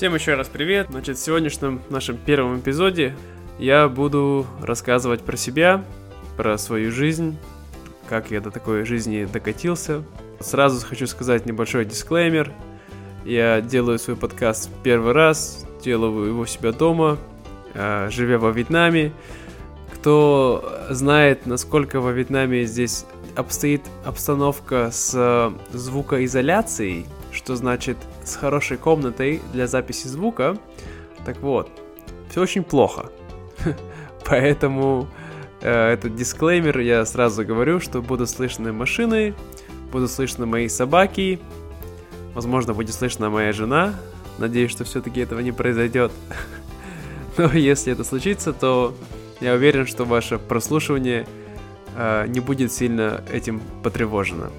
Всем еще раз привет. Значит, в сегодняшнем нашем первом эпизоде я буду рассказывать про себя, про свою жизнь, как я до такой жизни докатился. Сразу хочу сказать небольшой дисклеймер. Я делаю свой подкаст первый раз, делаю его себя дома, а, живя во Вьетнаме. Кто знает, насколько во Вьетнаме здесь обстоит обстановка с звукоизоляцией, что значит с хорошей комнатой для записи звука. Так вот, все очень плохо. Поэтому э, этот дисклеймер я сразу говорю, что будут слышны машины, будут слышны мои собаки, возможно, будет слышна моя жена. Надеюсь, что все-таки этого не произойдет. Но если это случится, то я уверен, что ваше прослушивание э, не будет сильно этим потревожено.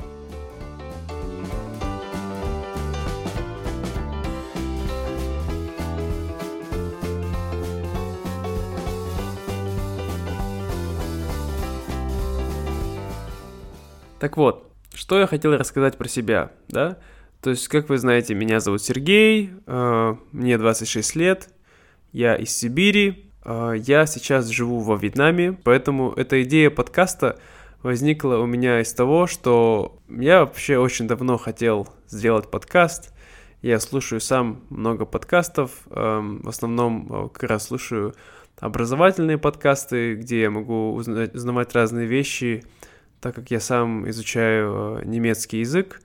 Так вот, что я хотел рассказать про себя, да? То есть, как вы знаете, меня зовут Сергей, э, мне 26 лет, я из Сибири, э, я сейчас живу во Вьетнаме, поэтому эта идея подкаста возникла у меня из того, что я вообще очень давно хотел сделать подкаст. Я слушаю сам много подкастов, э, в основном э, как раз слушаю образовательные подкасты, где я могу узнавать разные вещи, так как я сам изучаю э, немецкий язык,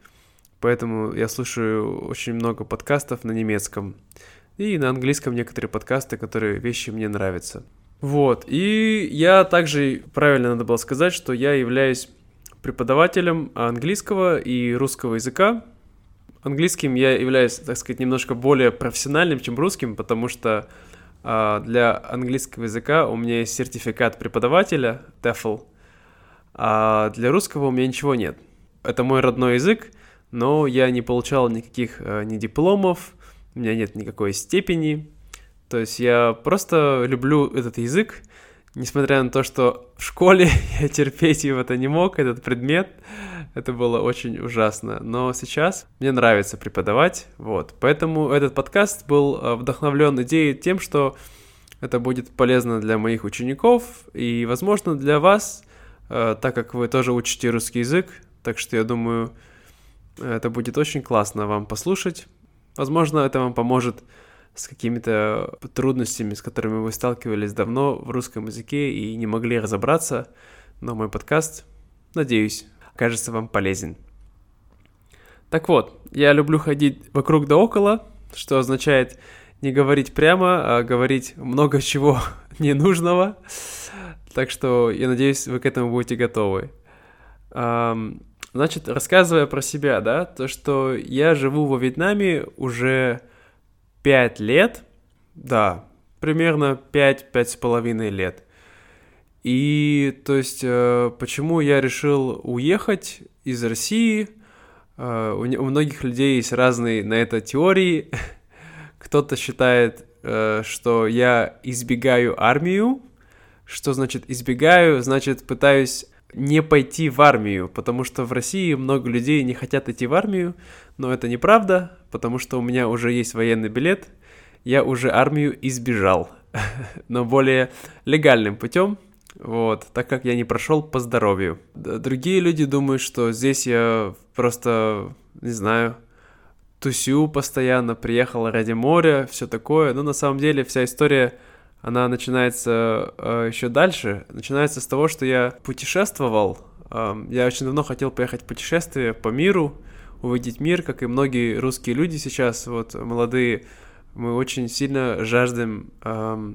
поэтому я слушаю очень много подкастов на немецком. И на английском некоторые подкасты, которые вещи мне нравятся. Вот, и я также, правильно надо было сказать, что я являюсь преподавателем английского и русского языка. Английским я являюсь, так сказать, немножко более профессиональным, чем русским, потому что а, для английского языка у меня есть сертификат преподавателя TEFL – а для русского у меня ничего нет. Это мой родной язык, но я не получал никаких э, ни дипломов, у меня нет никакой степени. То есть я просто люблю этот язык, несмотря на то, что в школе я терпеть его это не мог, этот предмет. Это было очень ужасно. Но сейчас мне нравится преподавать, вот. Поэтому этот подкаст был э, вдохновлен идеей тем, что это будет полезно для моих учеников и, возможно, для вас, так как вы тоже учите русский язык, так что я думаю, это будет очень классно вам послушать. Возможно, это вам поможет с какими-то трудностями, с которыми вы сталкивались давно в русском языке и не могли разобраться, но мой подкаст, надеюсь, окажется вам полезен. Так вот, я люблю ходить вокруг да около, что означает не говорить прямо, а говорить много чего ненужного. Так что я надеюсь, вы к этому будете готовы. Значит, рассказывая про себя, да, то, что я живу во Вьетнаме уже 5 лет, да, примерно 5-5 с половиной лет. И, то есть, э, почему я решил уехать из России? Э, у многих людей есть разные на это теории. Кто-то считает, э, что я избегаю армию, что значит избегаю? Значит пытаюсь не пойти в армию, потому что в России много людей не хотят идти в армию, но это неправда, потому что у меня уже есть военный билет, я уже армию избежал, но более легальным путем, вот, так как я не прошел по здоровью. Другие люди думают, что здесь я просто, не знаю, тусю постоянно, приехал ради моря, все такое, но на самом деле вся история она начинается э, еще дальше. Начинается с того, что я путешествовал. Э, я очень давно хотел поехать в путешествие по миру, увидеть мир, как и многие русские люди сейчас, вот молодые. Мы очень сильно жаждем э,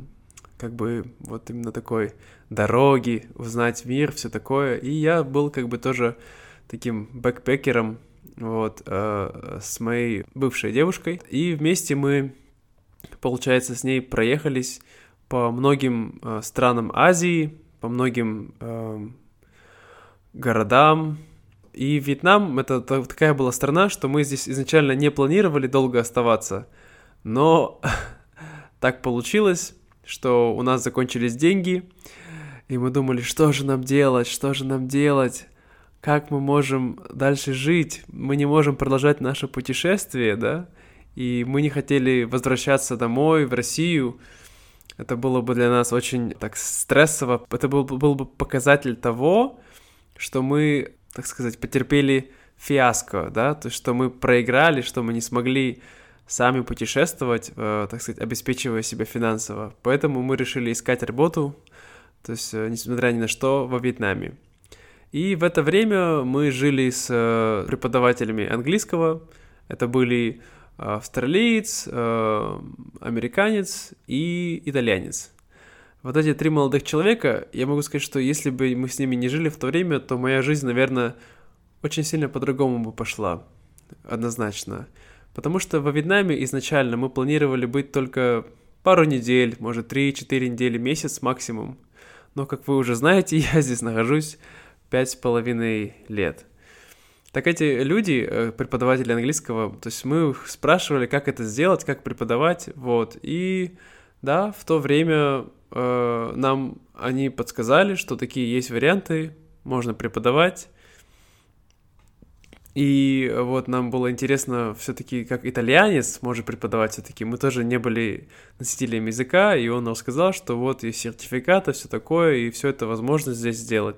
как бы вот именно такой дороги, узнать мир, все такое. И я был как бы тоже таким бэкпекером, вот, э, с моей бывшей девушкой. И вместе мы, получается, с ней проехались по многим э, странам Азии, по многим э, городам. И Вьетнам это такая была страна, что мы здесь изначально не планировали долго оставаться. Но так получилось, что у нас закончились деньги, и мы думали, что же нам делать, что же нам делать, как мы можем дальше жить, мы не можем продолжать наше путешествие, да, и мы не хотели возвращаться домой, в Россию. Это было бы для нас очень так стрессово. Это был, был бы показатель того, что мы, так сказать, потерпели фиаско, да, то есть что мы проиграли, что мы не смогли сами путешествовать, э, так сказать, обеспечивая себя финансово. Поэтому мы решили искать работу, то есть, э, несмотря ни на что, во Вьетнаме. И в это время мы жили с э, преподавателями английского. Это были австралиец, э, американец и итальянец. Вот эти три молодых человека, я могу сказать, что если бы мы с ними не жили в то время, то моя жизнь, наверное, очень сильно по-другому бы пошла. Однозначно. Потому что во Вьетнаме изначально мы планировали быть только пару недель, может 3-4 недели, месяц максимум. Но, как вы уже знаете, я здесь нахожусь пять с половиной лет. Так эти люди, э, преподаватели английского, то есть мы спрашивали, как это сделать, как преподавать, вот, и да, в то время э, нам они подсказали, что такие есть варианты, можно преподавать, и вот нам было интересно все-таки, как итальянец может преподавать все-таки. Мы тоже не были носителями языка, и он нам сказал, что вот есть сертификаты, все такое, и все это возможно здесь сделать.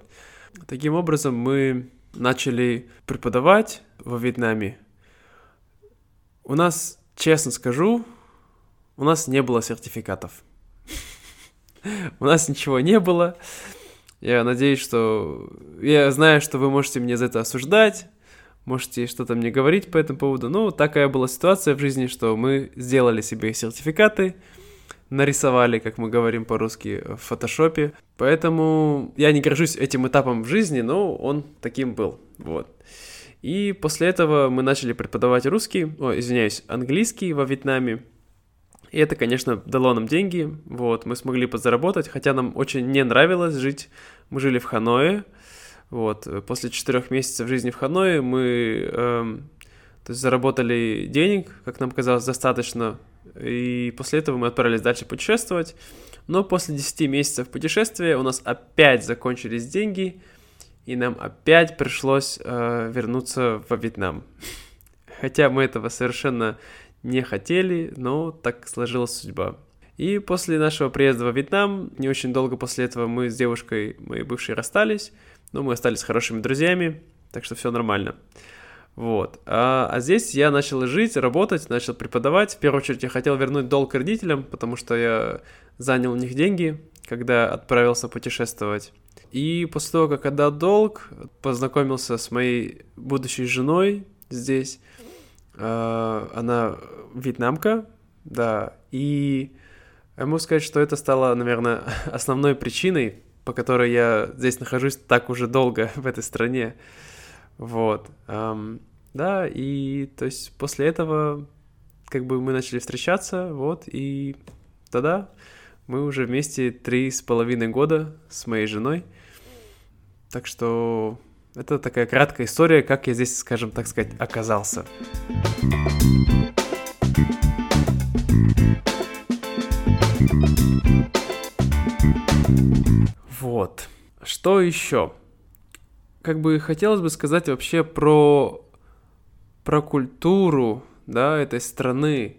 Таким образом, мы начали преподавать во Вьетнаме. У нас, честно скажу, у нас не было сертификатов. У нас ничего не было. Я надеюсь, что... Я знаю, что вы можете меня за это осуждать, можете что-то мне говорить по этому поводу. Ну, такая была ситуация в жизни, что мы сделали себе сертификаты, нарисовали, как мы говорим по-русски, в фотошопе. Поэтому я не горжусь этим этапом в жизни, но он таким был. Вот. И после этого мы начали преподавать русский, о, извиняюсь, английский во Вьетнаме. И это, конечно, дало нам деньги, вот, мы смогли подзаработать, хотя нам очень не нравилось жить. Мы жили в Ханое, вот, после четырех месяцев жизни в Ханое мы эм, то есть заработали денег, как нам казалось, достаточно и после этого мы отправились дальше путешествовать. Но после 10 месяцев путешествия у нас опять закончились деньги, и нам опять пришлось э, вернуться во Вьетнам. Хотя мы этого совершенно не хотели, но так сложилась судьба. И после нашего приезда во Вьетнам, не очень долго после этого мы с девушкой, моей бывшей, расстались, но мы остались хорошими друзьями, так что все нормально. Вот. А, а здесь я начал жить, работать, начал преподавать. В первую очередь я хотел вернуть долг родителям, потому что я занял у них деньги, когда отправился путешествовать. И после того, как отдал долг, познакомился с моей будущей женой здесь. А, она вьетнамка, да. И я могу сказать, что это стало, наверное, основной причиной, по которой я здесь нахожусь так уже долго в этой стране. Вот. Um, да, и то есть после этого как бы мы начали встречаться, вот, и тогда мы уже вместе три с половиной года с моей женой. Так что это такая краткая история, как я здесь, скажем так сказать, оказался. Вот. Что еще? Как бы хотелось бы сказать вообще про, про культуру, да, этой страны.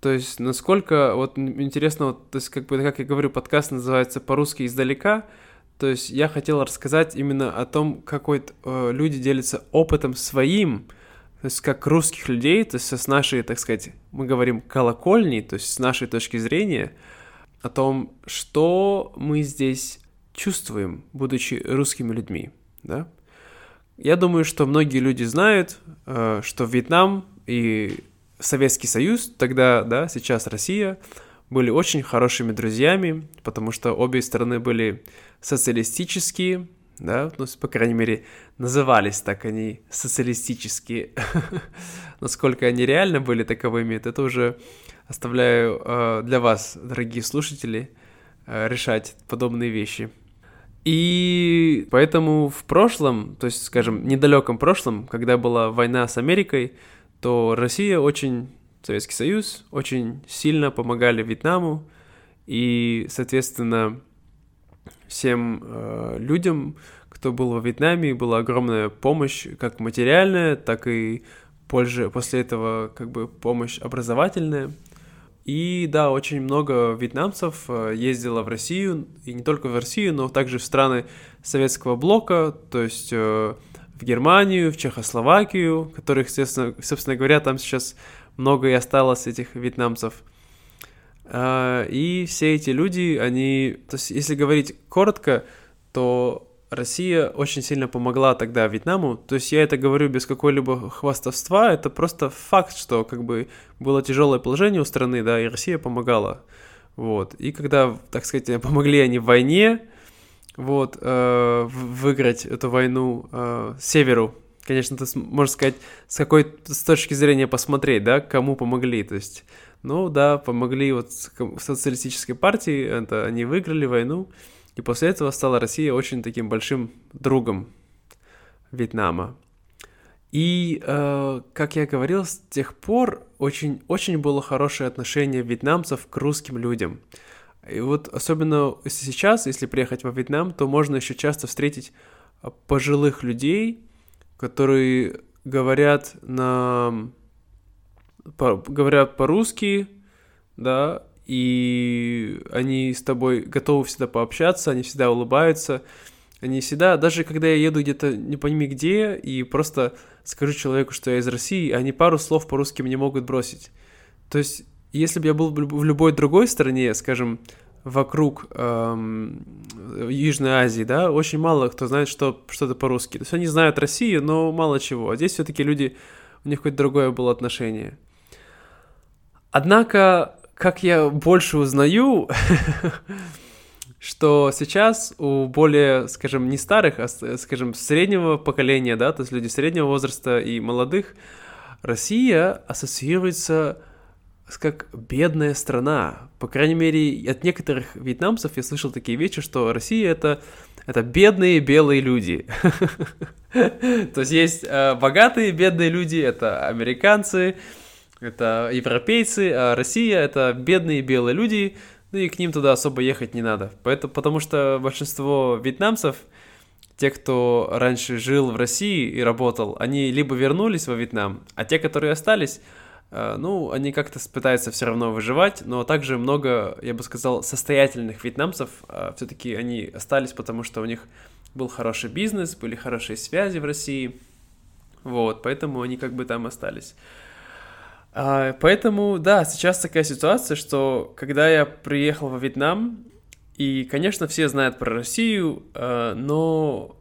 То есть, насколько, вот интересно, вот, то есть, как бы, как я говорю, подкаст называется по-русски издалека, то есть я хотел рассказать именно о том, какой э, люди делятся опытом своим, то есть как русских людей, то есть с нашей, так сказать, мы говорим колокольни, то есть с нашей точки зрения, о том, что мы здесь чувствуем, будучи русскими людьми, да? Я думаю, что многие люди знают, э, что Вьетнам и Советский Союз, тогда, да, сейчас Россия, были очень хорошими друзьями, потому что обе страны были социалистические, да, ну, по крайней мере, назывались так они социалистические. Насколько они реально были таковыми, это уже оставляю э, для вас, дорогие слушатели, э, решать подобные вещи. И поэтому в прошлом, то есть, скажем, недалеком прошлом, когда была война с Америкой, то Россия очень, Советский Союз, очень сильно помогали Вьетнаму, и, соответственно, всем э, людям, кто был во Вьетнаме, была огромная помощь, как материальная, так и позже, после этого как бы помощь образовательная. И да, очень много вьетнамцев э, ездило в Россию, и не только в Россию, но также в страны советского блока, то есть э, в Германию, в Чехословакию, которых, естественно, собственно говоря, там сейчас много и осталось этих вьетнамцев. А, и все эти люди, они, то есть если говорить коротко, то Россия очень сильно помогла тогда Вьетнаму. То есть я это говорю без какой-либо хвастовства, это просто факт, что как бы было тяжелое положение у страны, да, и Россия помогала. Вот. И когда, так сказать, помогли они в войне, вот, э, выиграть эту войну э, северу, конечно, ты можешь сказать, с какой с точки зрения посмотреть, да, кому помогли, то есть, ну да, помогли вот социалистической партии, это они выиграли войну, и после этого стала Россия очень таким большим другом Вьетнама. И, э, как я говорил, с тех пор очень, очень было хорошее отношение вьетнамцев к русским людям. И вот особенно сейчас, если приехать во Вьетнам, то можно еще часто встретить пожилых людей, которые говорят на по, говорят по-русски, да, и они с тобой готовы всегда пообщаться, они всегда улыбаются, они всегда, даже когда я еду где-то не пойми где, и просто скажу человеку, что я из России, они пару слов по-русски мне могут бросить. То есть, если бы я был в любой другой стране, скажем, вокруг эм, Южной Азии, да, очень мало кто знает что, что-то по-русски. То есть они знают Россию, но мало чего. А здесь все-таки люди, у них какое-то другое было отношение. Однако как я больше узнаю, что сейчас у более, скажем, не старых, а, скажем, среднего поколения, да, то есть люди среднего возраста и молодых, Россия ассоциируется с как бедная страна. По крайней мере, от некоторых вьетнамцев я слышал такие вещи, что Россия это это бедные белые люди. То есть есть э, богатые бедные люди, это американцы, это европейцы, а Россия — это бедные белые люди, ну и к ним туда особо ехать не надо. Поэтому, потому что большинство вьетнамцев, те, кто раньше жил в России и работал, они либо вернулись во Вьетнам, а те, которые остались, э, ну, они как-то пытаются все равно выживать, но также много, я бы сказал, состоятельных вьетнамцев, а все-таки они остались, потому что у них был хороший бизнес, были хорошие связи в России, вот, поэтому они как бы там остались. А, поэтому, да, сейчас такая ситуация, что когда я приехал во Вьетнам, и, конечно, все знают про Россию, а, но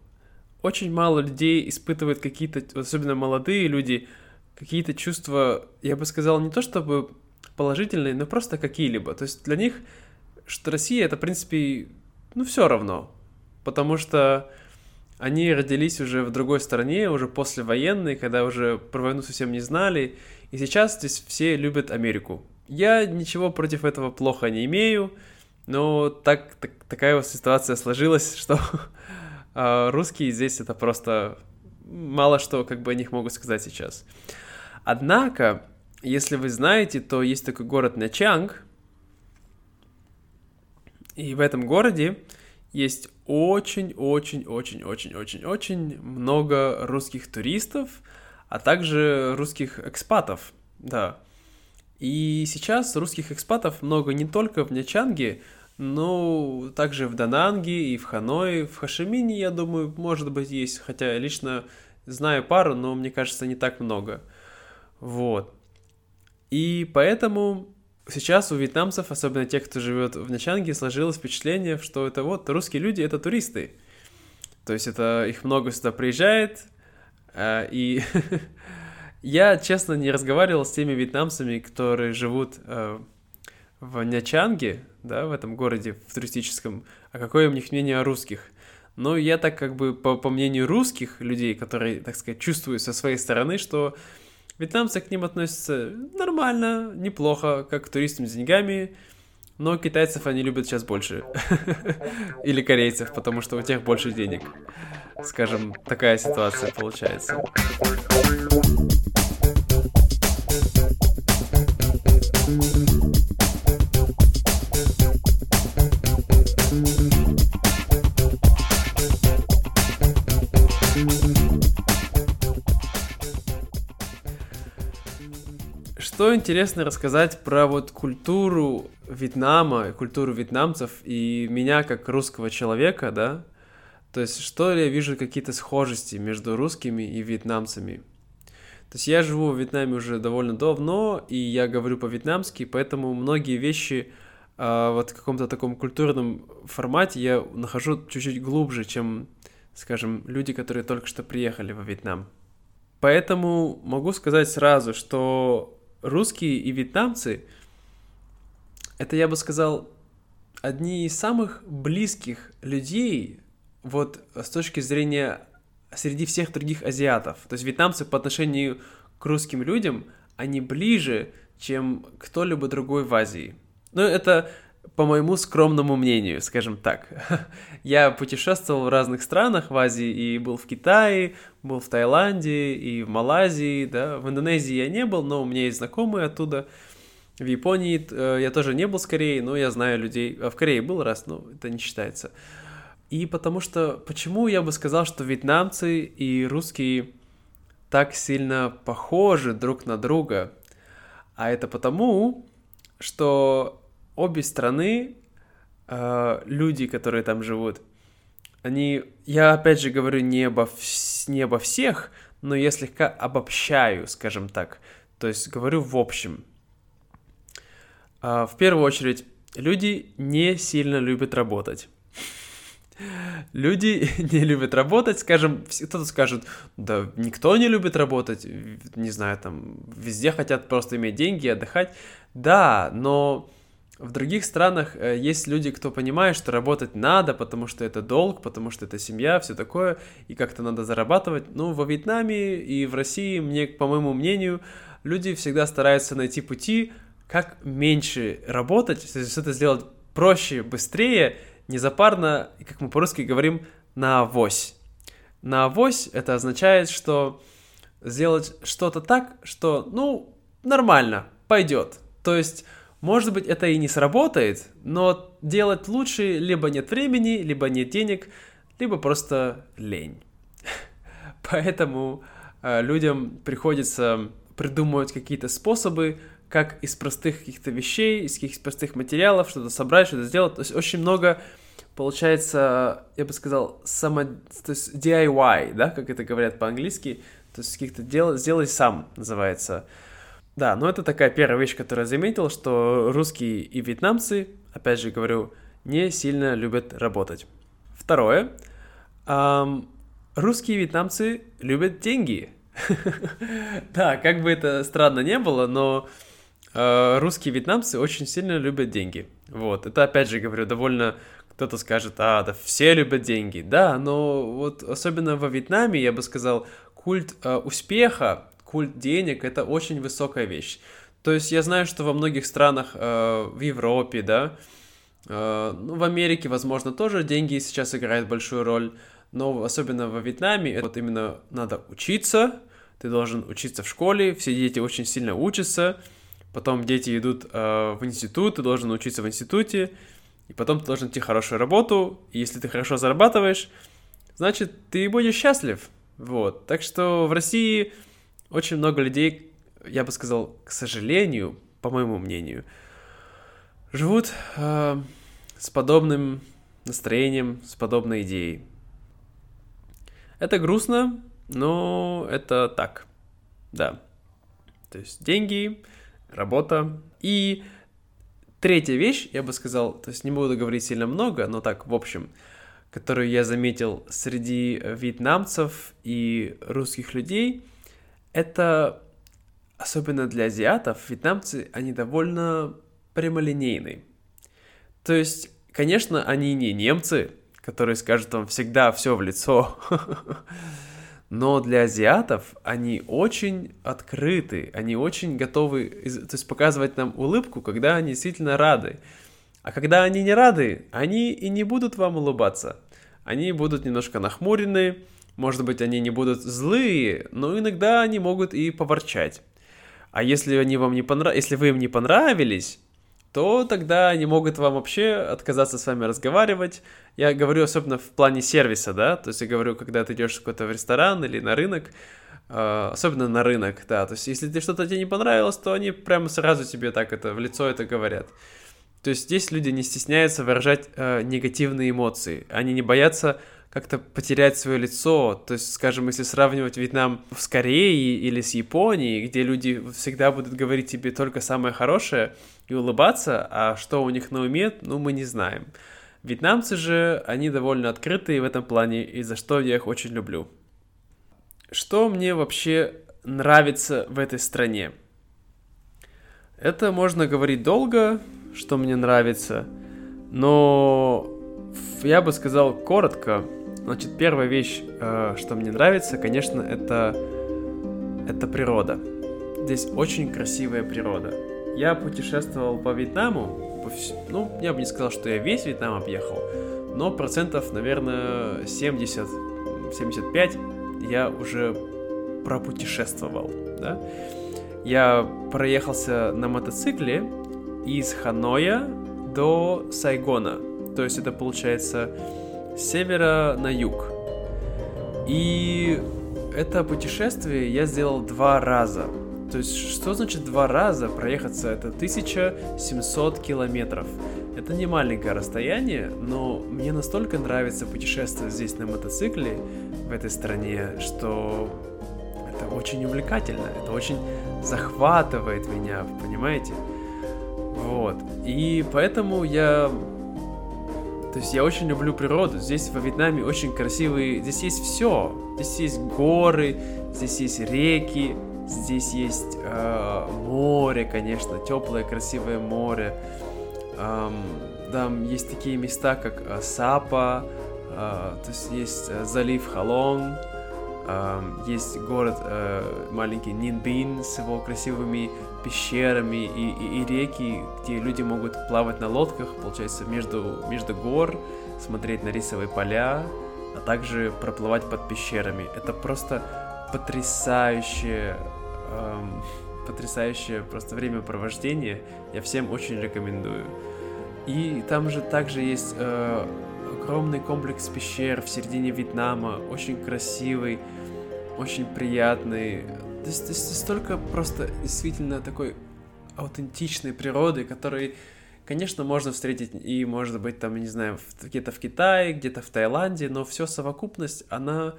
очень мало людей испытывают какие-то, особенно молодые люди, какие-то чувства, я бы сказал, не то чтобы положительные, но просто какие-либо. То есть для них, что Россия это, в принципе, ну, все равно. Потому что они родились уже в другой стране, уже послевоенной, когда уже про войну совсем не знали, и сейчас здесь все любят Америку. Я ничего против этого плохо не имею, но так, так такая вот ситуация сложилась, что э, русские здесь это просто мало что как бы о них могу сказать сейчас. Однако, если вы знаете, то есть такой город Начанг, и в этом городе есть очень-очень-очень-очень-очень-очень много русских туристов, а также русских экспатов, да. И сейчас русских экспатов много не только в Нячанге, но также в Дананге и в Ханое, в Хашимине, я думаю, может быть, есть, хотя лично знаю пару, но мне кажется, не так много. Вот. И поэтому сейчас у вьетнамцев, особенно тех, кто живет в Нячанге, сложилось впечатление, что это вот русские люди, это туристы. То есть это их много сюда приезжает, а, и я, честно, не разговаривал с теми вьетнамцами, которые живут э, в Нячанге, да, в этом городе, в туристическом, а какое у них мнение о русских. Но я так как бы по, по мнению русских людей, которые, так сказать, чувствуют со своей стороны, что вьетнамцы к ним относятся нормально, неплохо, как к туристам с деньгами, но китайцев они любят сейчас больше. Или корейцев, потому что у тех больше денег скажем, такая ситуация получается. Что интересно рассказать про вот культуру Вьетнама, культуру вьетнамцев и меня как русского человека, да? То есть, что я вижу какие-то схожести между русскими и вьетнамцами. То есть я живу в Вьетнаме уже довольно давно, и я говорю по-вьетнамски, поэтому многие вещи э, вот в каком-то таком культурном формате я нахожу чуть-чуть глубже, чем, скажем, люди, которые только что приехали во Вьетнам. Поэтому могу сказать сразу, что русские и вьетнамцы это, я бы сказал, одни из самых близких людей вот с точки зрения среди всех других азиатов. То есть вьетнамцы по отношению к русским людям, они ближе, чем кто-либо другой в Азии. Ну, это по моему скромному мнению, скажем так. Я путешествовал в разных странах в Азии и был в Китае, был в Таиланде и в Малайзии, да. В Индонезии я не был, но у меня есть знакомые оттуда. В Японии э, я тоже не был в Корее, но я знаю людей. А в Корее был раз, но это не считается. И потому что, почему я бы сказал, что вьетнамцы и русские так сильно похожи друг на друга? А это потому, что обе страны, э, люди, которые там живут, они, я опять же говорю не обо, не обо всех, но я слегка обобщаю, скажем так. То есть говорю в общем. Э, в первую очередь, люди не сильно любят работать. Люди не любят работать, скажем, кто-то скажет, да никто не любит работать, не знаю, там, везде хотят просто иметь деньги, отдыхать. Да, но в других странах э, есть люди, кто понимает, что работать надо, потому что это долг, потому что это семья, все такое, и как-то надо зарабатывать. Ну, во Вьетнаме и в России, мне, по моему мнению, люди всегда стараются найти пути, как меньше работать, то есть это сделать проще, быстрее, незапарно, как мы по-русски говорим, на авось. На авось это означает, что сделать что-то так, что, ну, нормально, пойдет. То есть, может быть, это и не сработает, но делать лучше либо нет времени, либо нет денег, либо просто лень. Поэтому э, людям приходится придумывать какие-то способы, как из простых каких-то вещей, из каких-то простых материалов что-то собрать, что-то сделать. То есть очень много получается, я бы сказал, само, то есть DIY, да, как это говорят по-английски, то есть каких-то дел, сделай сам называется. Да, но это такая первая вещь, которую я заметил, что русские и вьетнамцы, опять же говорю, не сильно любят работать. Второе, эм, русские и вьетнамцы любят деньги. Да, как бы это странно не было, но э, русские вьетнамцы очень сильно любят деньги. Вот, это опять же говорю, довольно кто-то скажет, а, да все любят деньги. Да, но вот особенно во Вьетнаме, я бы сказал, культ э, успеха, культ денег — это очень высокая вещь. То есть я знаю, что во многих странах э, в Европе, да, э, ну, в Америке, возможно, тоже деньги сейчас играют большую роль, но особенно во Вьетнаме вот именно надо учиться, ты должен учиться в школе, все дети очень сильно учатся, потом дети идут э, в институт, ты должен учиться в институте, и потом ты должен найти хорошую работу, и если ты хорошо зарабатываешь, значит, ты будешь счастлив. Вот. Так что в России очень много людей, я бы сказал, к сожалению, по моему мнению, живут э, с подобным настроением, с подобной идеей. Это грустно, но это так. Да. То есть деньги, работа и Третья вещь, я бы сказал, то есть не буду говорить сильно много, но так, в общем, которую я заметил среди вьетнамцев и русских людей, это особенно для азиатов, вьетнамцы, они довольно прямолинейны. То есть, конечно, они не немцы, которые скажут вам всегда все в лицо, но для азиатов они очень открыты, они очень готовы, то есть показывать нам улыбку, когда они действительно рады. А когда они не рады, они и не будут вам улыбаться. Они будут немножко нахмурены, может быть, они не будут злые, но иногда они могут и поворчать. А если они вам не понрав... если вы им не понравились, то тогда они могут вам вообще отказаться с вами разговаривать. Я говорю особенно в плане сервиса, да, то есть я говорю, когда ты идешь какой-то в ресторан или на рынок, э, особенно на рынок, да, то есть если ты что-то тебе не понравилось, то они прямо сразу тебе так это в лицо это говорят. То есть здесь люди не стесняются выражать э, негативные эмоции, они не боятся как-то потерять свое лицо. То есть, скажем, если сравнивать Вьетнам с Кореей или с Японией, где люди всегда будут говорить тебе только самое хорошее и улыбаться, а что у них на уме, ну, мы не знаем. Вьетнамцы же, они довольно открытые в этом плане, и за что я их очень люблю. Что мне вообще нравится в этой стране? Это можно говорить долго, что мне нравится, но я бы сказал коротко. Значит, первая вещь, э, что мне нравится, конечно, это, это природа. Здесь очень красивая природа. Я путешествовал по Вьетнаму, по вс... ну, я бы не сказал, что я весь Вьетнам объехал, но процентов, наверное, 70-75 я уже пропутешествовал, да. Я проехался на мотоцикле из Ханоя до Сайгона, то есть это получается севера на юг. И это путешествие я сделал два раза. То есть, что значит два раза проехаться? Это 1700 километров. Это не маленькое расстояние, но мне настолько нравится путешествовать здесь на мотоцикле, в этой стране, что это очень увлекательно, это очень захватывает меня, понимаете? Вот. И поэтому я то есть я очень люблю природу. Здесь во Вьетнаме очень красивые... Здесь есть все. Здесь есть горы, здесь есть реки, здесь есть э, море, конечно, теплое, красивое море. Эм, там есть такие места, как э, Сапа, э, то есть есть э, залив Халон, есть город э, маленький Нинбин с его красивыми пещерами и, и, и реки, где люди могут плавать на лодках, получается, между, между гор, смотреть на рисовые поля, а также проплывать под пещерами. Это просто потрясающее, эм, потрясающее просто времяпровождение. Я всем очень рекомендую. И там же также есть э, огромный комплекс пещер в середине Вьетнама, очень красивый, очень приятный. То есть, то есть столько просто действительно такой аутентичной природы, которой, конечно, можно встретить и, может быть, там, не знаю, где-то в Китае, где-то в Таиланде, но все совокупность, она,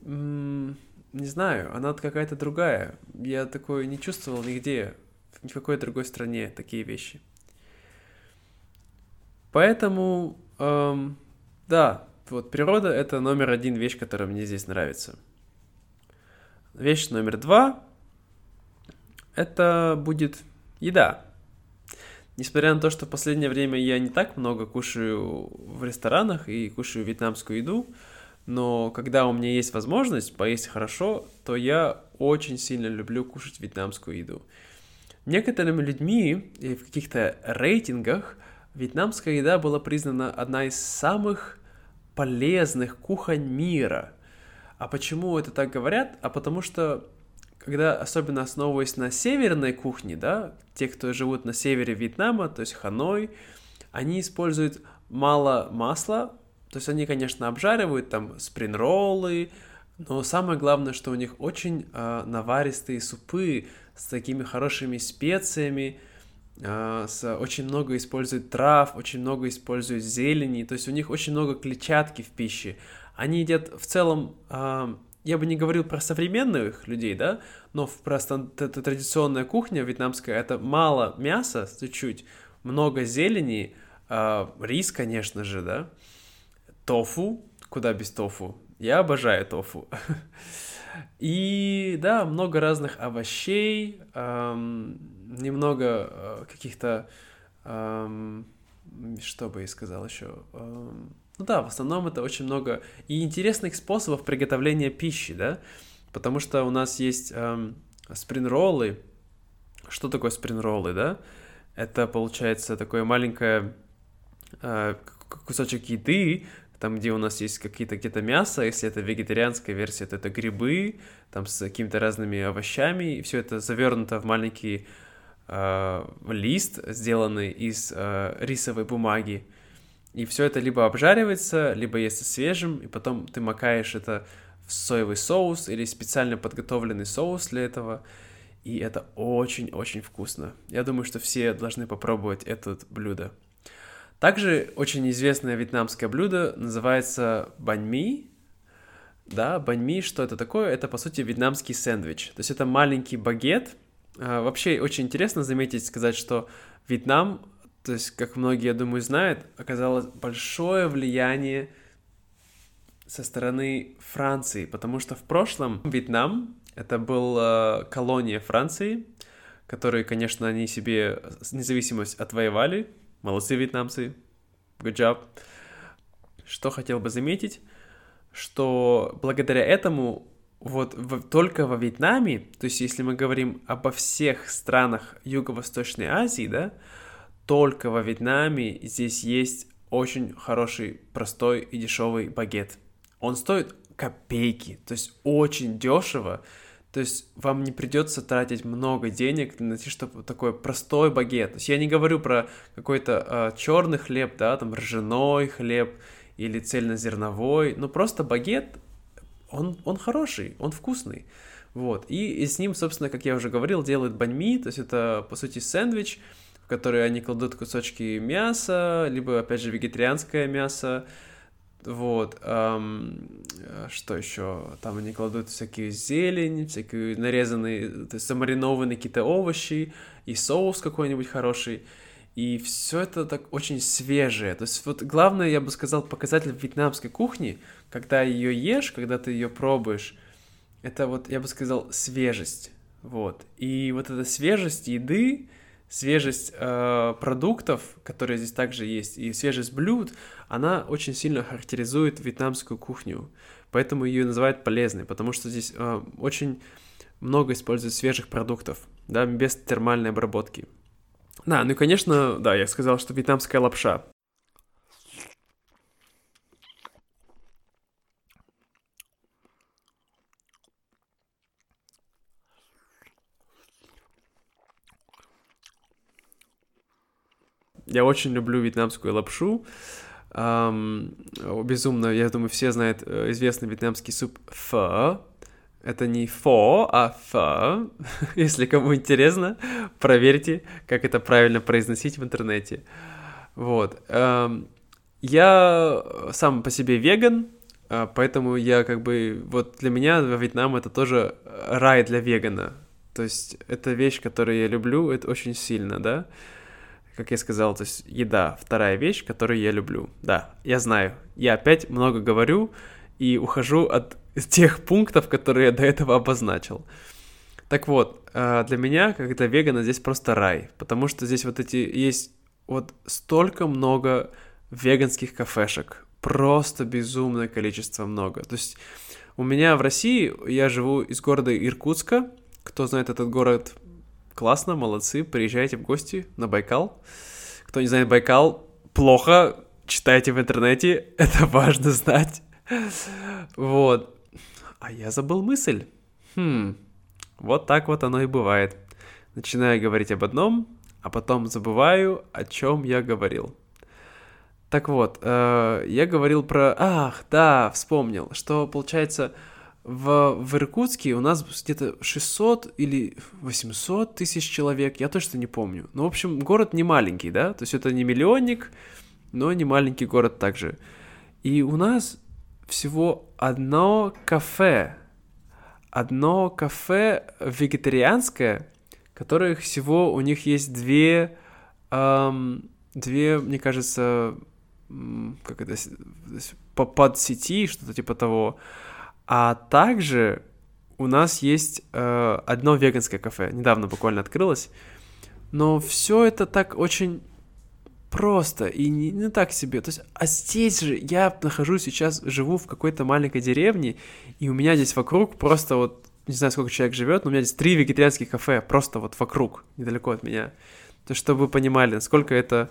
не знаю, она какая-то другая. Я такое не чувствовал нигде, в никакой другой стране такие вещи. Поэтому, эм, да, вот природа — это номер один вещь, которая мне здесь нравится — Вещь номер два – это будет еда. Несмотря на то, что в последнее время я не так много кушаю в ресторанах и кушаю вьетнамскую еду, но когда у меня есть возможность поесть хорошо, то я очень сильно люблю кушать вьетнамскую еду. Некоторыми людьми и в каких-то рейтингах вьетнамская еда была признана одна из самых полезных кухонь мира – а почему это так говорят? А потому что, когда особенно основываясь на северной кухне, да, те, кто живут на севере Вьетнама, то есть Ханой, они используют мало масла, то есть они, конечно, обжаривают там спринроллы, но самое главное, что у них очень э, наваристые супы с такими хорошими специями, очень много используют трав, очень много используют зелени, то есть у них очень много клетчатки в пище. Они едят в целом, э, я бы не говорил про современных людей, да, но это традиционная кухня вьетнамская, это мало мяса, чуть-чуть, много зелени, э, рис, конечно же, да, тофу, куда без тофу, я обожаю тофу. И да, много разных овощей, эм, немного э, каких-то, эм, что бы я сказал еще, эм, ну да, в основном это очень много и интересных способов приготовления пищи, да, потому что у нас есть эм, спринроллы. Что такое спринроллы, да? Это получается такое маленькое э, кусочек еды, там, где у нас есть какие-то где-то мясо, если это вегетарианская версия, то это грибы, там с какими-то разными овощами, и все это завернуто в маленький э, лист, сделанный из э, рисовой бумаги. И все это либо обжаривается, либо если свежим, и потом ты макаешь это в соевый соус или специально подготовленный соус для этого. И это очень-очень вкусно. Я думаю, что все должны попробовать это блюдо. Также очень известное вьетнамское блюдо называется баньми. Да, баньми, что это такое? Это, по сути, вьетнамский сэндвич. То есть это маленький багет. А, вообще, очень интересно заметить, сказать, что Вьетнам, то есть, как многие, я думаю, знают, оказалось большое влияние со стороны Франции, потому что в прошлом Вьетнам это была колония Франции, которые, конечно, они себе независимость отвоевали, Молодцы, вьетнамцы. Good job. Что хотел бы заметить, что благодаря этому вот в, только во Вьетнаме, то есть если мы говорим обо всех странах Юго-Восточной Азии, да, только во Вьетнаме здесь есть очень хороший, простой и дешевый багет. Он стоит копейки, то есть очень дешево, то есть вам не придется тратить много денег на найти чтобы такой простой багет. То есть я не говорю про какой-то э, черный хлеб, да, там ржаной хлеб или цельнозерновой, но просто багет, он, он хороший, он вкусный. Вот. И, и с ним, собственно, как я уже говорил, делают баньми, то есть это, по сути, сэндвич, в который они кладут кусочки мяса, либо, опять же, вегетарианское мясо, вот, эм, что еще? Там они кладут всякие зелень, всякие нарезанные, то есть замаринованные какие-то овощи и соус какой-нибудь хороший. И все это так очень свежее. То есть вот главное, я бы сказал, показатель вьетнамской кухни, когда ее ешь, когда ты ее пробуешь, это вот, я бы сказал, свежесть. Вот. И вот эта свежесть еды, свежесть э, продуктов, которые здесь также есть, и свежесть блюд, она очень сильно характеризует вьетнамскую кухню. Поэтому ее называют полезной, потому что здесь э, очень много используют свежих продуктов, да, без термальной обработки. Да, ну и, конечно, да, я сказал, что вьетнамская лапша. Я очень люблю вьетнамскую лапшу. Um, безумно, я думаю, все знают э, известный вьетнамский суп фо. Это не фо, а фо. Если кому интересно, проверьте, как это правильно произносить в интернете. Вот. Um, я сам по себе веган, а, поэтому я как бы... Вот для меня Вьетнам это тоже рай для вегана. То есть это вещь, которую я люблю, это очень сильно, да как я сказал, то есть еда вторая вещь, которую я люблю. Да, я знаю, я опять много говорю и ухожу от тех пунктов, которые я до этого обозначил. Так вот, э, для меня, как это вегана, здесь просто рай, потому что здесь вот эти есть вот столько много веганских кафешек, просто безумное количество много. То есть у меня в России, я живу из города Иркутска, кто знает этот город, Классно, молодцы, приезжайте в гости на Байкал. Кто не знает Байкал, плохо, читайте в интернете, это важно знать. Вот. А я забыл мысль. Хм, вот так вот оно и бывает. Начинаю говорить об одном, а потом забываю, о чем я говорил. Так вот, э, я говорил про... Ах, да, вспомнил, что получается в, в Иркутске у нас где-то 600 или 800 тысяч человек, я точно не помню. Ну, в общем, город не маленький, да, то есть это не миллионник, но не маленький город также. И у нас всего одно кафе, одно кафе вегетарианское, которых всего у них есть две, эм, две, мне кажется, как это, под сети, что-то типа того. А также у нас есть э, одно веганское кафе, недавно буквально открылось, но все это так очень просто и не, не так себе. То есть, а здесь же я нахожусь сейчас, живу в какой-то маленькой деревне, и у меня здесь вокруг просто вот, не знаю, сколько человек живет, но у меня здесь три вегетарианских кафе, просто вот вокруг, недалеко от меня. То чтобы вы понимали, насколько это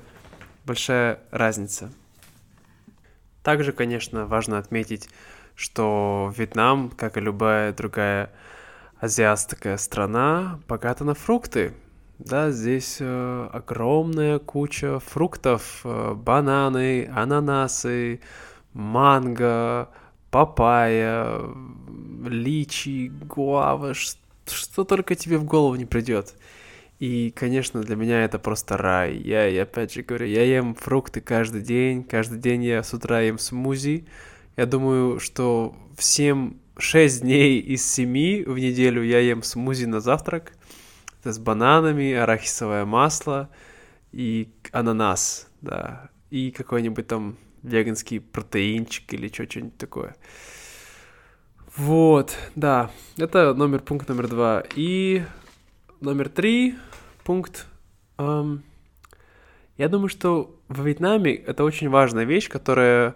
большая разница. Также, конечно, важно отметить, что Вьетнам, как и любая другая азиатская страна, богата на фрукты. Да, здесь э, огромная куча фруктов, э, бананы, ананасы, манго, папайя, личи, гуава, что, что только тебе в голову не придет. И, конечно, для меня это просто рай. Я, я опять же говорю, я ем фрукты каждый день. Каждый день я с утра ем смузи. Я думаю, что всем 6 дней из 7 в неделю я ем смузи на завтрак. С бананами, арахисовое масло и ананас, да. И какой-нибудь там веганский протеинчик или что-нибудь такое. Вот, да, это номер, пункт номер два. И номер три, пункт. Эм, я думаю, что в Вьетнаме это очень важная вещь, которая,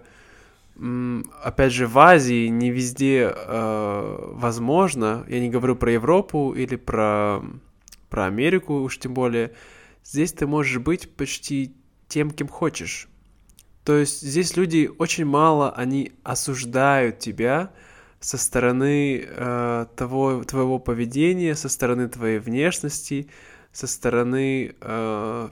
опять же, в Азии не везде э, возможно. Я не говорю про Европу или про, про Америку уж тем более. Здесь ты можешь быть почти тем, кем хочешь. То есть здесь люди очень мало, они осуждают тебя, со стороны э, того, твоего поведения, со стороны твоей внешности, со стороны, э,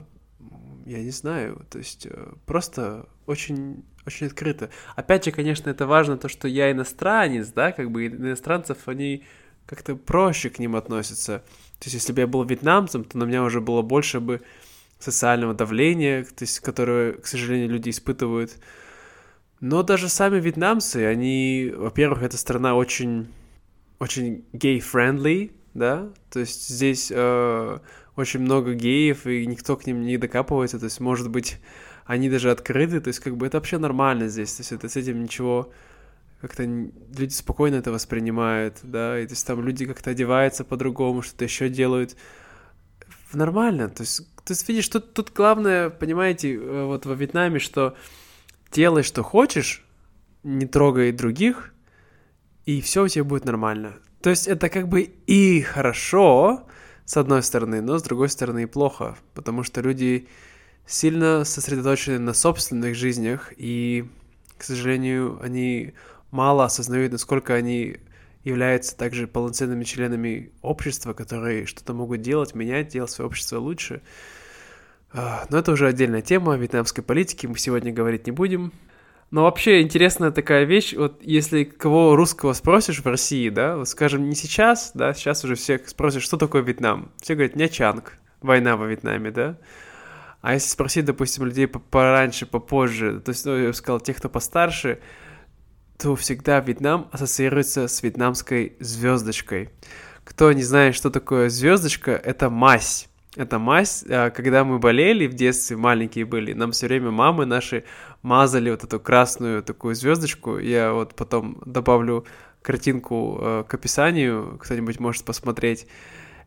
я не знаю, то есть э, просто очень, очень открыто. Опять же, конечно, это важно, то, что я иностранец, да, как бы иностранцев, они как-то проще к ним относятся. То есть, если бы я был вьетнамцем, то на меня уже было больше бы социального давления, то есть, которое, к сожалению, люди испытывают. Но даже сами вьетнамцы, они, во-первых, эта страна очень, очень gay-friendly, да, то есть здесь э, очень много геев, и никто к ним не докапывается, то есть, может быть, они даже открыты, то есть, как бы это вообще нормально здесь, то есть, это с этим ничего, как-то люди спокойно это воспринимают, да, и то есть там люди как-то одеваются по-другому, что-то еще делают, нормально, то есть, то есть, видишь, тут, тут главное, понимаете, э, вот во Вьетнаме, что делай, что хочешь, не трогай других, и все у тебя будет нормально. То есть это как бы и хорошо, с одной стороны, но с другой стороны и плохо, потому что люди сильно сосредоточены на собственных жизнях, и, к сожалению, они мало осознают, насколько они являются также полноценными членами общества, которые что-то могут делать, менять, делать свое общество лучше. А, но это уже отдельная тема вьетнамской политики, мы сегодня говорить не будем. Но вообще интересная такая вещь, вот если кого русского спросишь в России, да, вот скажем, не сейчас, да, сейчас уже всех спросишь, что такое Вьетнам. Все говорят, нячанг, война во Вьетнаме, да. А если спросить, допустим, людей пораньше, попозже, то есть, ну, я бы сказал, тех, кто постарше, то всегда Вьетнам ассоциируется с вьетнамской звездочкой. Кто не знает, что такое звездочка, это мазь эта мазь, а, когда мы болели в детстве, маленькие были, нам все время мамы наши мазали вот эту красную такую звездочку. Я вот потом добавлю картинку э, к описанию, кто-нибудь может посмотреть.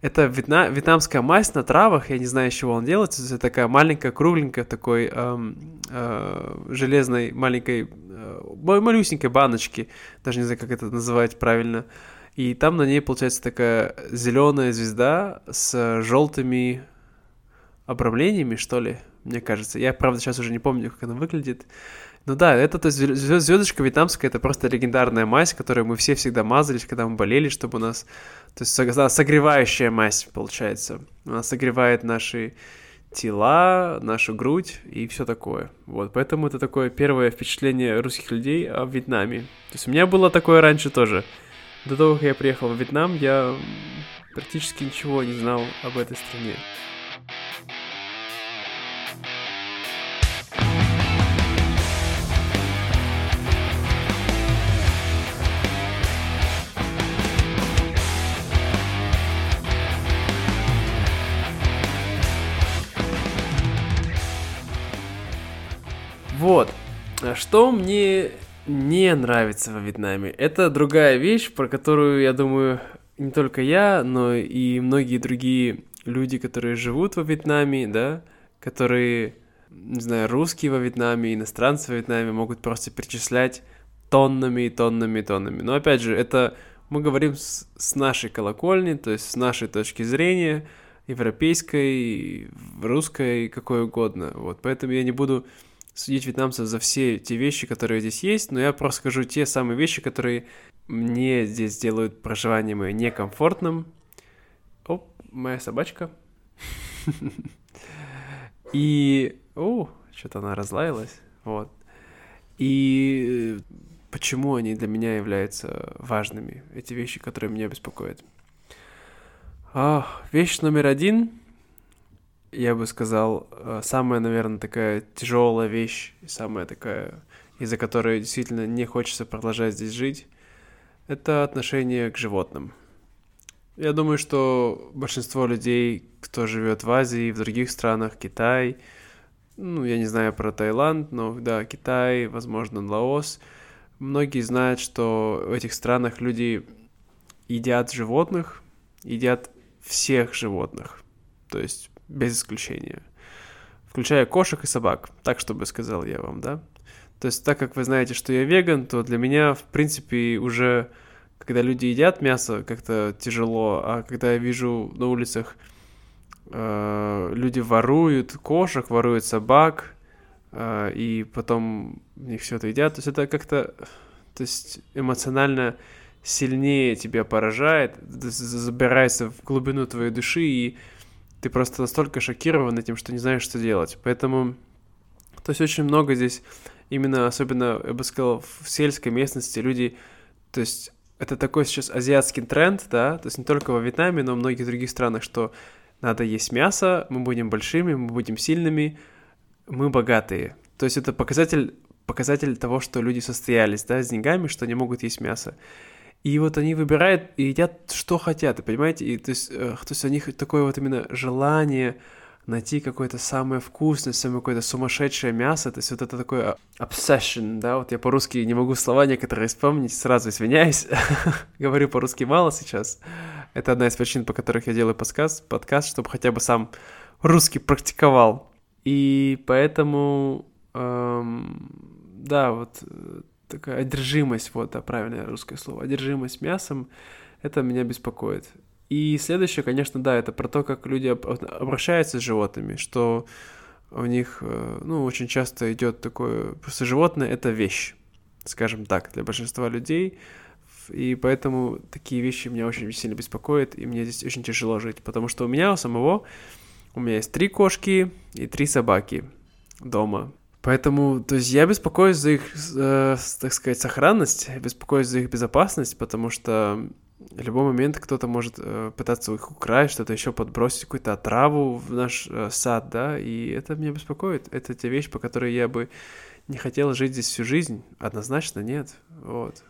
Это вьетна... вьетнамская мазь на травах, я не знаю, из чего он делается. Это такая маленькая, кругленькая, такой эм, э, железной маленькой, э, малюсенькой баночки. Даже не знаю, как это называть правильно. И там на ней получается такая зеленая звезда с желтыми обрамлениями, что ли, мне кажется. Я, правда, сейчас уже не помню, как она выглядит. Ну да, это то звездочка вьетнамская, это просто легендарная мазь, которую мы все всегда мазались, когда мы болели, чтобы у нас... То есть согревающая мазь, получается. Она согревает наши тела, нашу грудь и все такое. Вот, поэтому это такое первое впечатление русских людей о Вьетнаме. То есть у меня было такое раньше тоже. До того, как я приехал в Вьетнам, я практически ничего не знал об этой стране. Вот. Что мне не нравится во Вьетнаме. Это другая вещь, про которую, я думаю, не только я, но и многие другие люди, которые живут во Вьетнаме, да, которые, не знаю, русские во Вьетнаме, иностранцы во Вьетнаме могут просто перечислять тоннами и тоннами и тоннами. Но опять же, это мы говорим с, с нашей колокольни, то есть с нашей точки зрения, европейской, русской, какой угодно. Вот, поэтому я не буду судить вьетнамцев за все те вещи, которые здесь есть, но я просто скажу те самые вещи, которые мне здесь делают проживание мое некомфортным. Оп, моя собачка. И... О, что-то она разлаялась. Вот. И почему они для меня являются важными, эти вещи, которые меня беспокоят. Вещь номер один, я бы сказал, э, самая, наверное, такая тяжелая вещь, самая такая, из-за которой действительно не хочется продолжать здесь жить, это отношение к животным. Я думаю, что большинство людей, кто живет в Азии, в других странах, Китай, ну, я не знаю про Таиланд, но да, Китай, возможно, Лаос, многие знают, что в этих странах люди едят животных, едят всех животных, то есть без исключения, включая кошек и собак, так чтобы сказал я вам, да. То есть так как вы знаете, что я веган, то для меня, в принципе, уже когда люди едят мясо, как-то тяжело, а когда я вижу на улицах э, люди воруют кошек, воруют собак, э, и потом у них все это едят, то есть это как-то, то есть эмоционально сильнее тебя поражает, забирается в глубину твоей души, и ты просто настолько шокирован этим, что не знаешь, что делать. Поэтому, то есть очень много здесь, именно особенно, я бы сказал, в сельской местности люди, то есть это такой сейчас азиатский тренд, да, то есть не только во Вьетнаме, но в многих других странах, что надо есть мясо, мы будем большими, мы будем сильными, мы богатые. То есть это показатель, показатель того, что люди состоялись, да, с деньгами, что они могут есть мясо. И вот они выбирают и едят, что хотят, понимаете? И то есть, э, то есть у них такое вот именно желание найти какое-то самое вкусное, самое какое-то сумасшедшее мясо, то есть вот это такое obsession, да, вот я по-русски не могу слова некоторые вспомнить, сразу извиняюсь, говорю по-русски мало сейчас, это одна из причин, по которых я делаю подкаст, подкаст, чтобы хотя бы сам русский практиковал, и поэтому, эм, да, вот э, такая одержимость, вот, да, правильное русское слово, одержимость мясом, это меня беспокоит. И следующее, конечно, да, это про то, как люди обращаются с животными, что у них, э, ну, очень часто идет такое, просто животное — это вещь, скажем так, для большинства людей, и поэтому такие вещи меня очень сильно беспокоят, и мне здесь очень тяжело жить, потому что у меня у самого, у меня есть три кошки и три собаки дома, Поэтому, то есть я беспокоюсь за их, э, так сказать, сохранность, беспокоюсь за их безопасность, потому что в любой момент кто-то может э, пытаться их украсть, что-то еще подбросить, какую-то отраву в наш э, сад, да, и это меня беспокоит. Это те вещи, по которой я бы не хотел жить здесь всю жизнь. Однозначно нет, вот.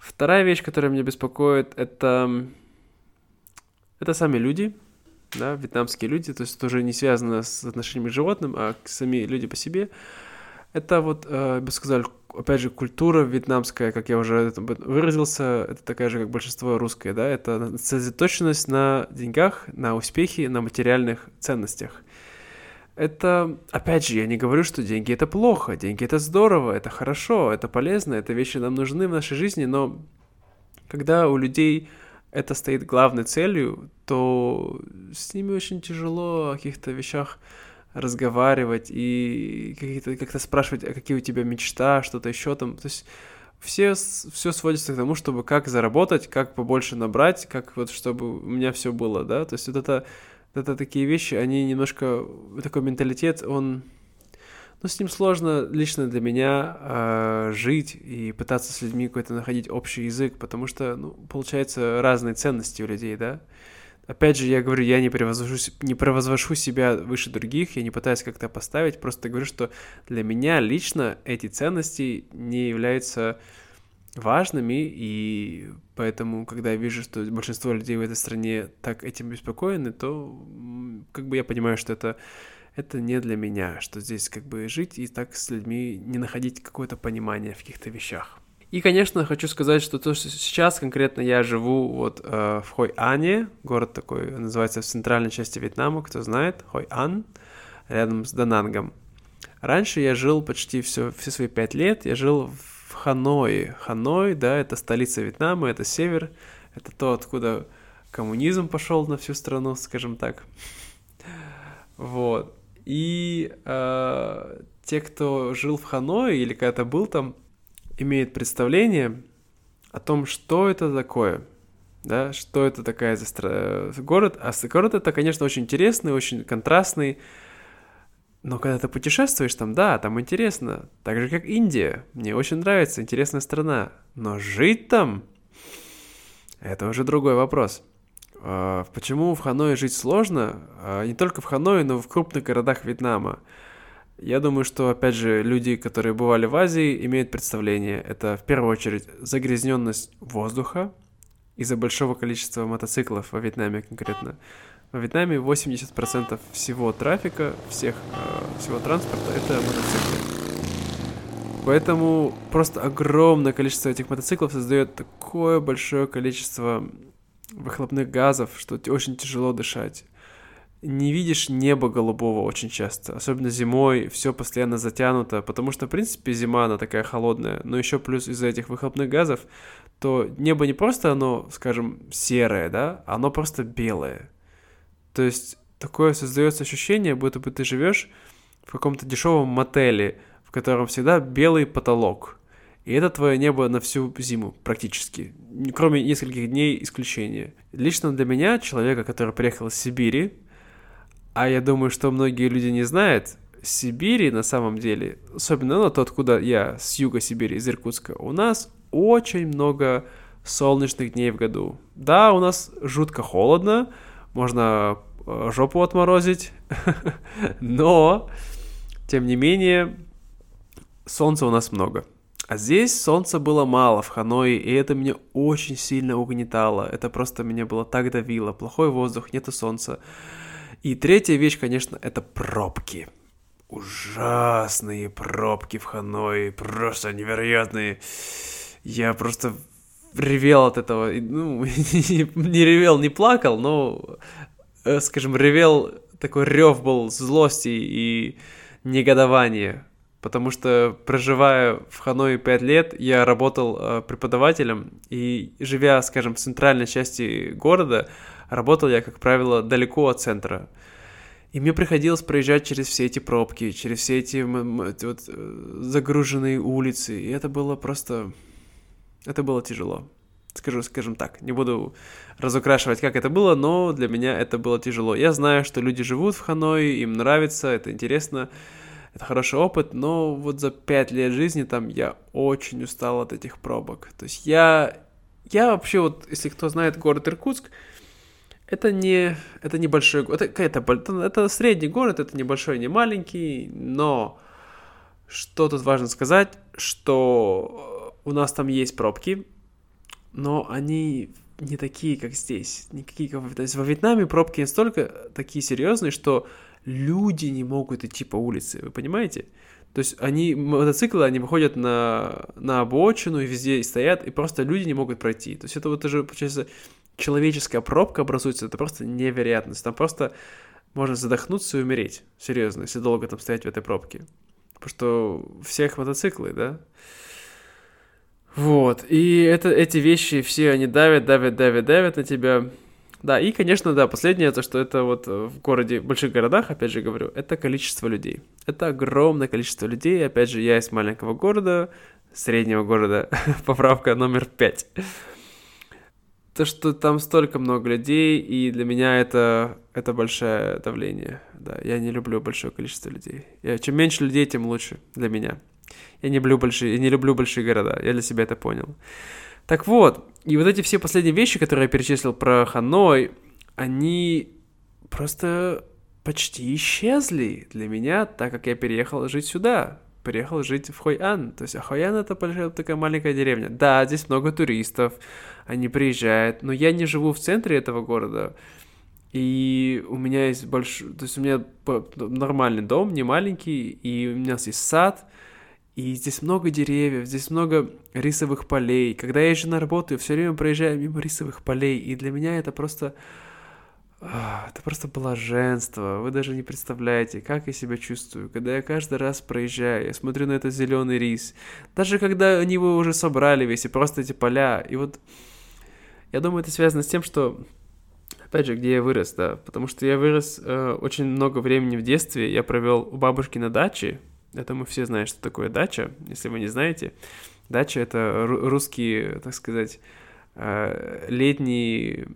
Вторая вещь, которая меня беспокоит, это, это сами люди, да, вьетнамские люди, то есть это уже не связано с отношениями к животным, а сами люди по себе. Это вот, э, я бы сказал, опять же, культура вьетнамская, как я уже выразился, это такая же, как большинство русское, да, это сосредоточенность на деньгах, на успехе, на материальных ценностях. Это, опять же, я не говорю, что деньги это плохо, деньги это здорово, это хорошо, это полезно, это вещи нам нужны в нашей жизни, но когда у людей это стоит главной целью, то с ними очень тяжело о каких-то вещах разговаривать и какие-то, как-то спрашивать, а какие у тебя мечта, что-то еще там. То есть все, все сводится к тому, чтобы как заработать, как побольше набрать, как вот чтобы у меня все было, да. То есть вот это, это такие вещи, они немножко, такой менталитет, он но с ним сложно лично для меня э, жить и пытаться с людьми какой-то находить общий язык, потому что, ну, получается, разные ценности у людей, да. Опять же, я говорю, я не превозвожу, не превозвожу себя выше других, я не пытаюсь как-то поставить, просто говорю, что для меня лично эти ценности не являются важными, и поэтому, когда я вижу, что большинство людей в этой стране так этим беспокоены, то как бы я понимаю, что это это не для меня, что здесь как бы жить и так с людьми не находить какое-то понимание в каких-то вещах. И, конечно, хочу сказать, что то, что сейчас конкретно я живу вот э, в Хой-Ане, город такой называется в центральной части Вьетнама, кто знает, Хой-Ан, рядом с Данангом. Раньше я жил почти все, все свои пять лет, я жил в Ханое. Ханой, да, это столица Вьетнама, это север, это то, откуда коммунизм пошел на всю страну, скажем так. Вот. И э, те, кто жил в Ханое или когда-то был там, имеют представление о том, что это такое, да, что это такая за стра... город. А город это, конечно, очень интересный, очень контрастный. Но когда ты путешествуешь там, да, там интересно. Так же, как Индия. Мне очень нравится, интересная страна. Но жить там... Это уже другой вопрос. А, почему в Ханое жить сложно? А, не только в Ханое, но и в крупных городах Вьетнама. Я думаю, что, опять же, люди, которые бывали в Азии, имеют представление. Это, в первую очередь, загрязненность воздуха из-за большого количества мотоциклов во Вьетнаме конкретно. Во Вьетнаме 80% всего трафика, всех, э, всего транспорта — это мотоциклы. Поэтому просто огромное количество этих мотоциклов создает такое большое количество выхлопных газов, что очень тяжело дышать не видишь неба голубого очень часто, особенно зимой, все постоянно затянуто, потому что, в принципе, зима, она такая холодная, но еще плюс из-за этих выхлопных газов, то небо не просто оно, скажем, серое, да, оно просто белое. То есть такое создается ощущение, будто бы ты живешь в каком-то дешевом мотеле, в котором всегда белый потолок. И это твое небо на всю зиму практически, кроме нескольких дней исключения. Лично для меня, человека, который приехал из Сибири, а я думаю, что многие люди не знают, Сибири на самом деле, особенно ну, то, откуда я, с юга Сибири, из Иркутска, у нас очень много солнечных дней в году. Да, у нас жутко холодно, можно э, жопу отморозить, но, тем не менее, солнца у нас много. А здесь солнца было мало в Ханое, и это меня очень сильно угнетало. Это просто меня было так давило. Плохой воздух, нету солнца. И третья вещь, конечно, это пробки. Ужасные пробки в Ханое, просто невероятные. Я просто ревел от этого. Ну, не ревел, не плакал, но, э, скажем, ревел, такой рев был злости и негодования. Потому что, проживая в Ханое пять лет, я работал э, преподавателем, и живя, скажем, в центральной части города, Работал я, как правило, далеко от центра. И мне приходилось проезжать через все эти пробки, через все эти вот, э, загруженные улицы. И это было просто... Это было тяжело. Скажу, скажем так, не буду разукрашивать, как это было, но для меня это было тяжело. Я знаю, что люди живут в Ханое, им нравится, это интересно, это хороший опыт, но вот за пять лет жизни там я очень устал от этих пробок. То есть я, я вообще вот, если кто знает город Иркутск, это не, это небольшой город, это, это, это средний город, это небольшой, не маленький, но что тут важно сказать, что у нас там есть пробки, но они не такие, как здесь, никакие, как... То есть во Вьетнаме пробки настолько такие серьезные, что люди не могут идти по улице, вы понимаете? То есть они, мотоциклы, они выходят на, на обочину и везде стоят, и просто люди не могут пройти. То есть это вот уже, получается, человеческая пробка образуется, это просто невероятность. Там просто можно задохнуться и умереть. Серьезно, если долго там стоять в этой пробке. Потому что всех мотоциклы, да? Вот. И это, эти вещи все, они давят, давят, давят, давят на тебя. Да, и, конечно, да, последнее, то, что это вот в городе, в больших городах, опять же говорю, это количество людей. Это огромное количество людей. Опять же, я из маленького города, среднего города, поправка номер пять то, что там столько много людей, и для меня это, это большое давление. Да, я не люблю большое количество людей. Я, чем меньше людей, тем лучше для меня. Я не люблю большие, я не люблю большие города. Я для себя это понял. Так вот, и вот эти все последние вещи, которые я перечислил про Ханой, они просто почти исчезли для меня, так как я переехал жить сюда приехал жить в Хойан. То есть а Хойан это большая такая маленькая деревня. Да, здесь много туристов, они приезжают, но я не живу в центре этого города. И у меня есть большой, то есть у меня нормальный дом, не маленький, и у меня есть сад, и здесь много деревьев, здесь много рисовых полей. Когда я езжу на работу, я все время проезжаю мимо рисовых полей, и для меня это просто это просто блаженство. Вы даже не представляете, как я себя чувствую, когда я каждый раз проезжаю, я смотрю на этот зеленый рис. Даже когда они его уже собрали весь, и просто эти поля. И вот я думаю, это связано с тем, что опять же, где я вырос, да, потому что я вырос э, очень много времени в детстве, я провел у бабушки на даче, это мы все знаем, что такое дача, если вы не знаете. Дача — это русские, так сказать, э, летние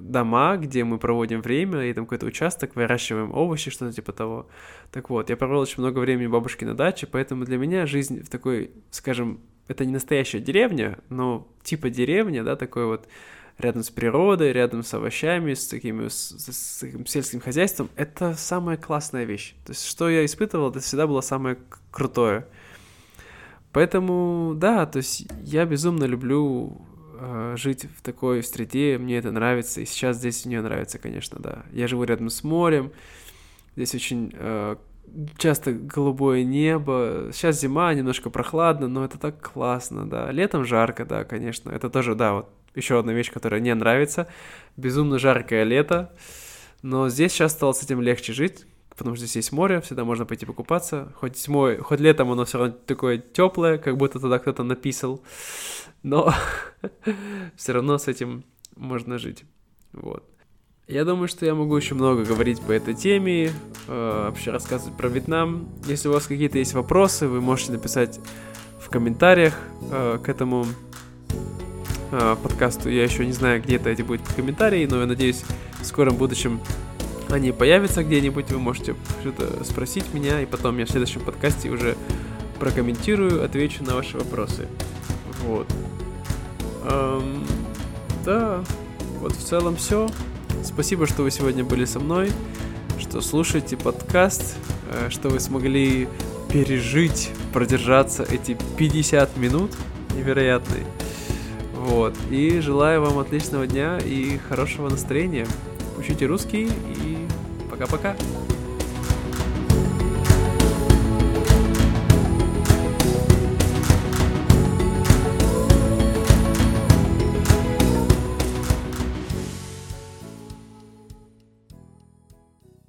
дома, где мы проводим время, и там какой-то участок, выращиваем овощи, что-то типа того. Так вот, я провел очень много времени бабушки на даче, поэтому для меня жизнь в такой, скажем, это не настоящая деревня, но типа деревня, да, такой вот рядом с природой, рядом с овощами, с такими с, с, с таким сельским хозяйством, это самая классная вещь. То есть, что я испытывал, это всегда было самое крутое. Поэтому, да, то есть я безумно люблю э, жить в такой среде, мне это нравится, и сейчас здесь мне нравится, конечно, да. Я живу рядом с морем, здесь очень э, часто голубое небо, сейчас зима, немножко прохладно, но это так классно, да. Летом жарко, да, конечно, это тоже, да, вот еще одна вещь, которая не нравится, безумно жаркое лето, но здесь сейчас стало с этим легче жить, потому что здесь есть море, всегда можно пойти покупаться. Хоть зимой, хоть летом оно все равно такое теплое, как будто туда кто-то написал, но все равно с этим можно жить. Вот. Я думаю, что я могу еще много говорить по этой теме, э, вообще рассказывать про Вьетнам. Если у вас какие-то есть вопросы, вы можете написать в комментариях э, к этому э, подкасту. Я еще не знаю, где это эти будут комментарии, но я надеюсь, в скором будущем они появятся где-нибудь, вы можете что-то спросить меня, и потом я в следующем подкасте уже прокомментирую, отвечу на ваши вопросы. Вот. Эм, да, вот в целом все. Спасибо, что вы сегодня были со мной, что слушаете подкаст, э, что вы смогли пережить, продержаться эти 50 минут невероятные. Вот. И желаю вам отличного дня и хорошего настроения. Учите русский и пока-пока.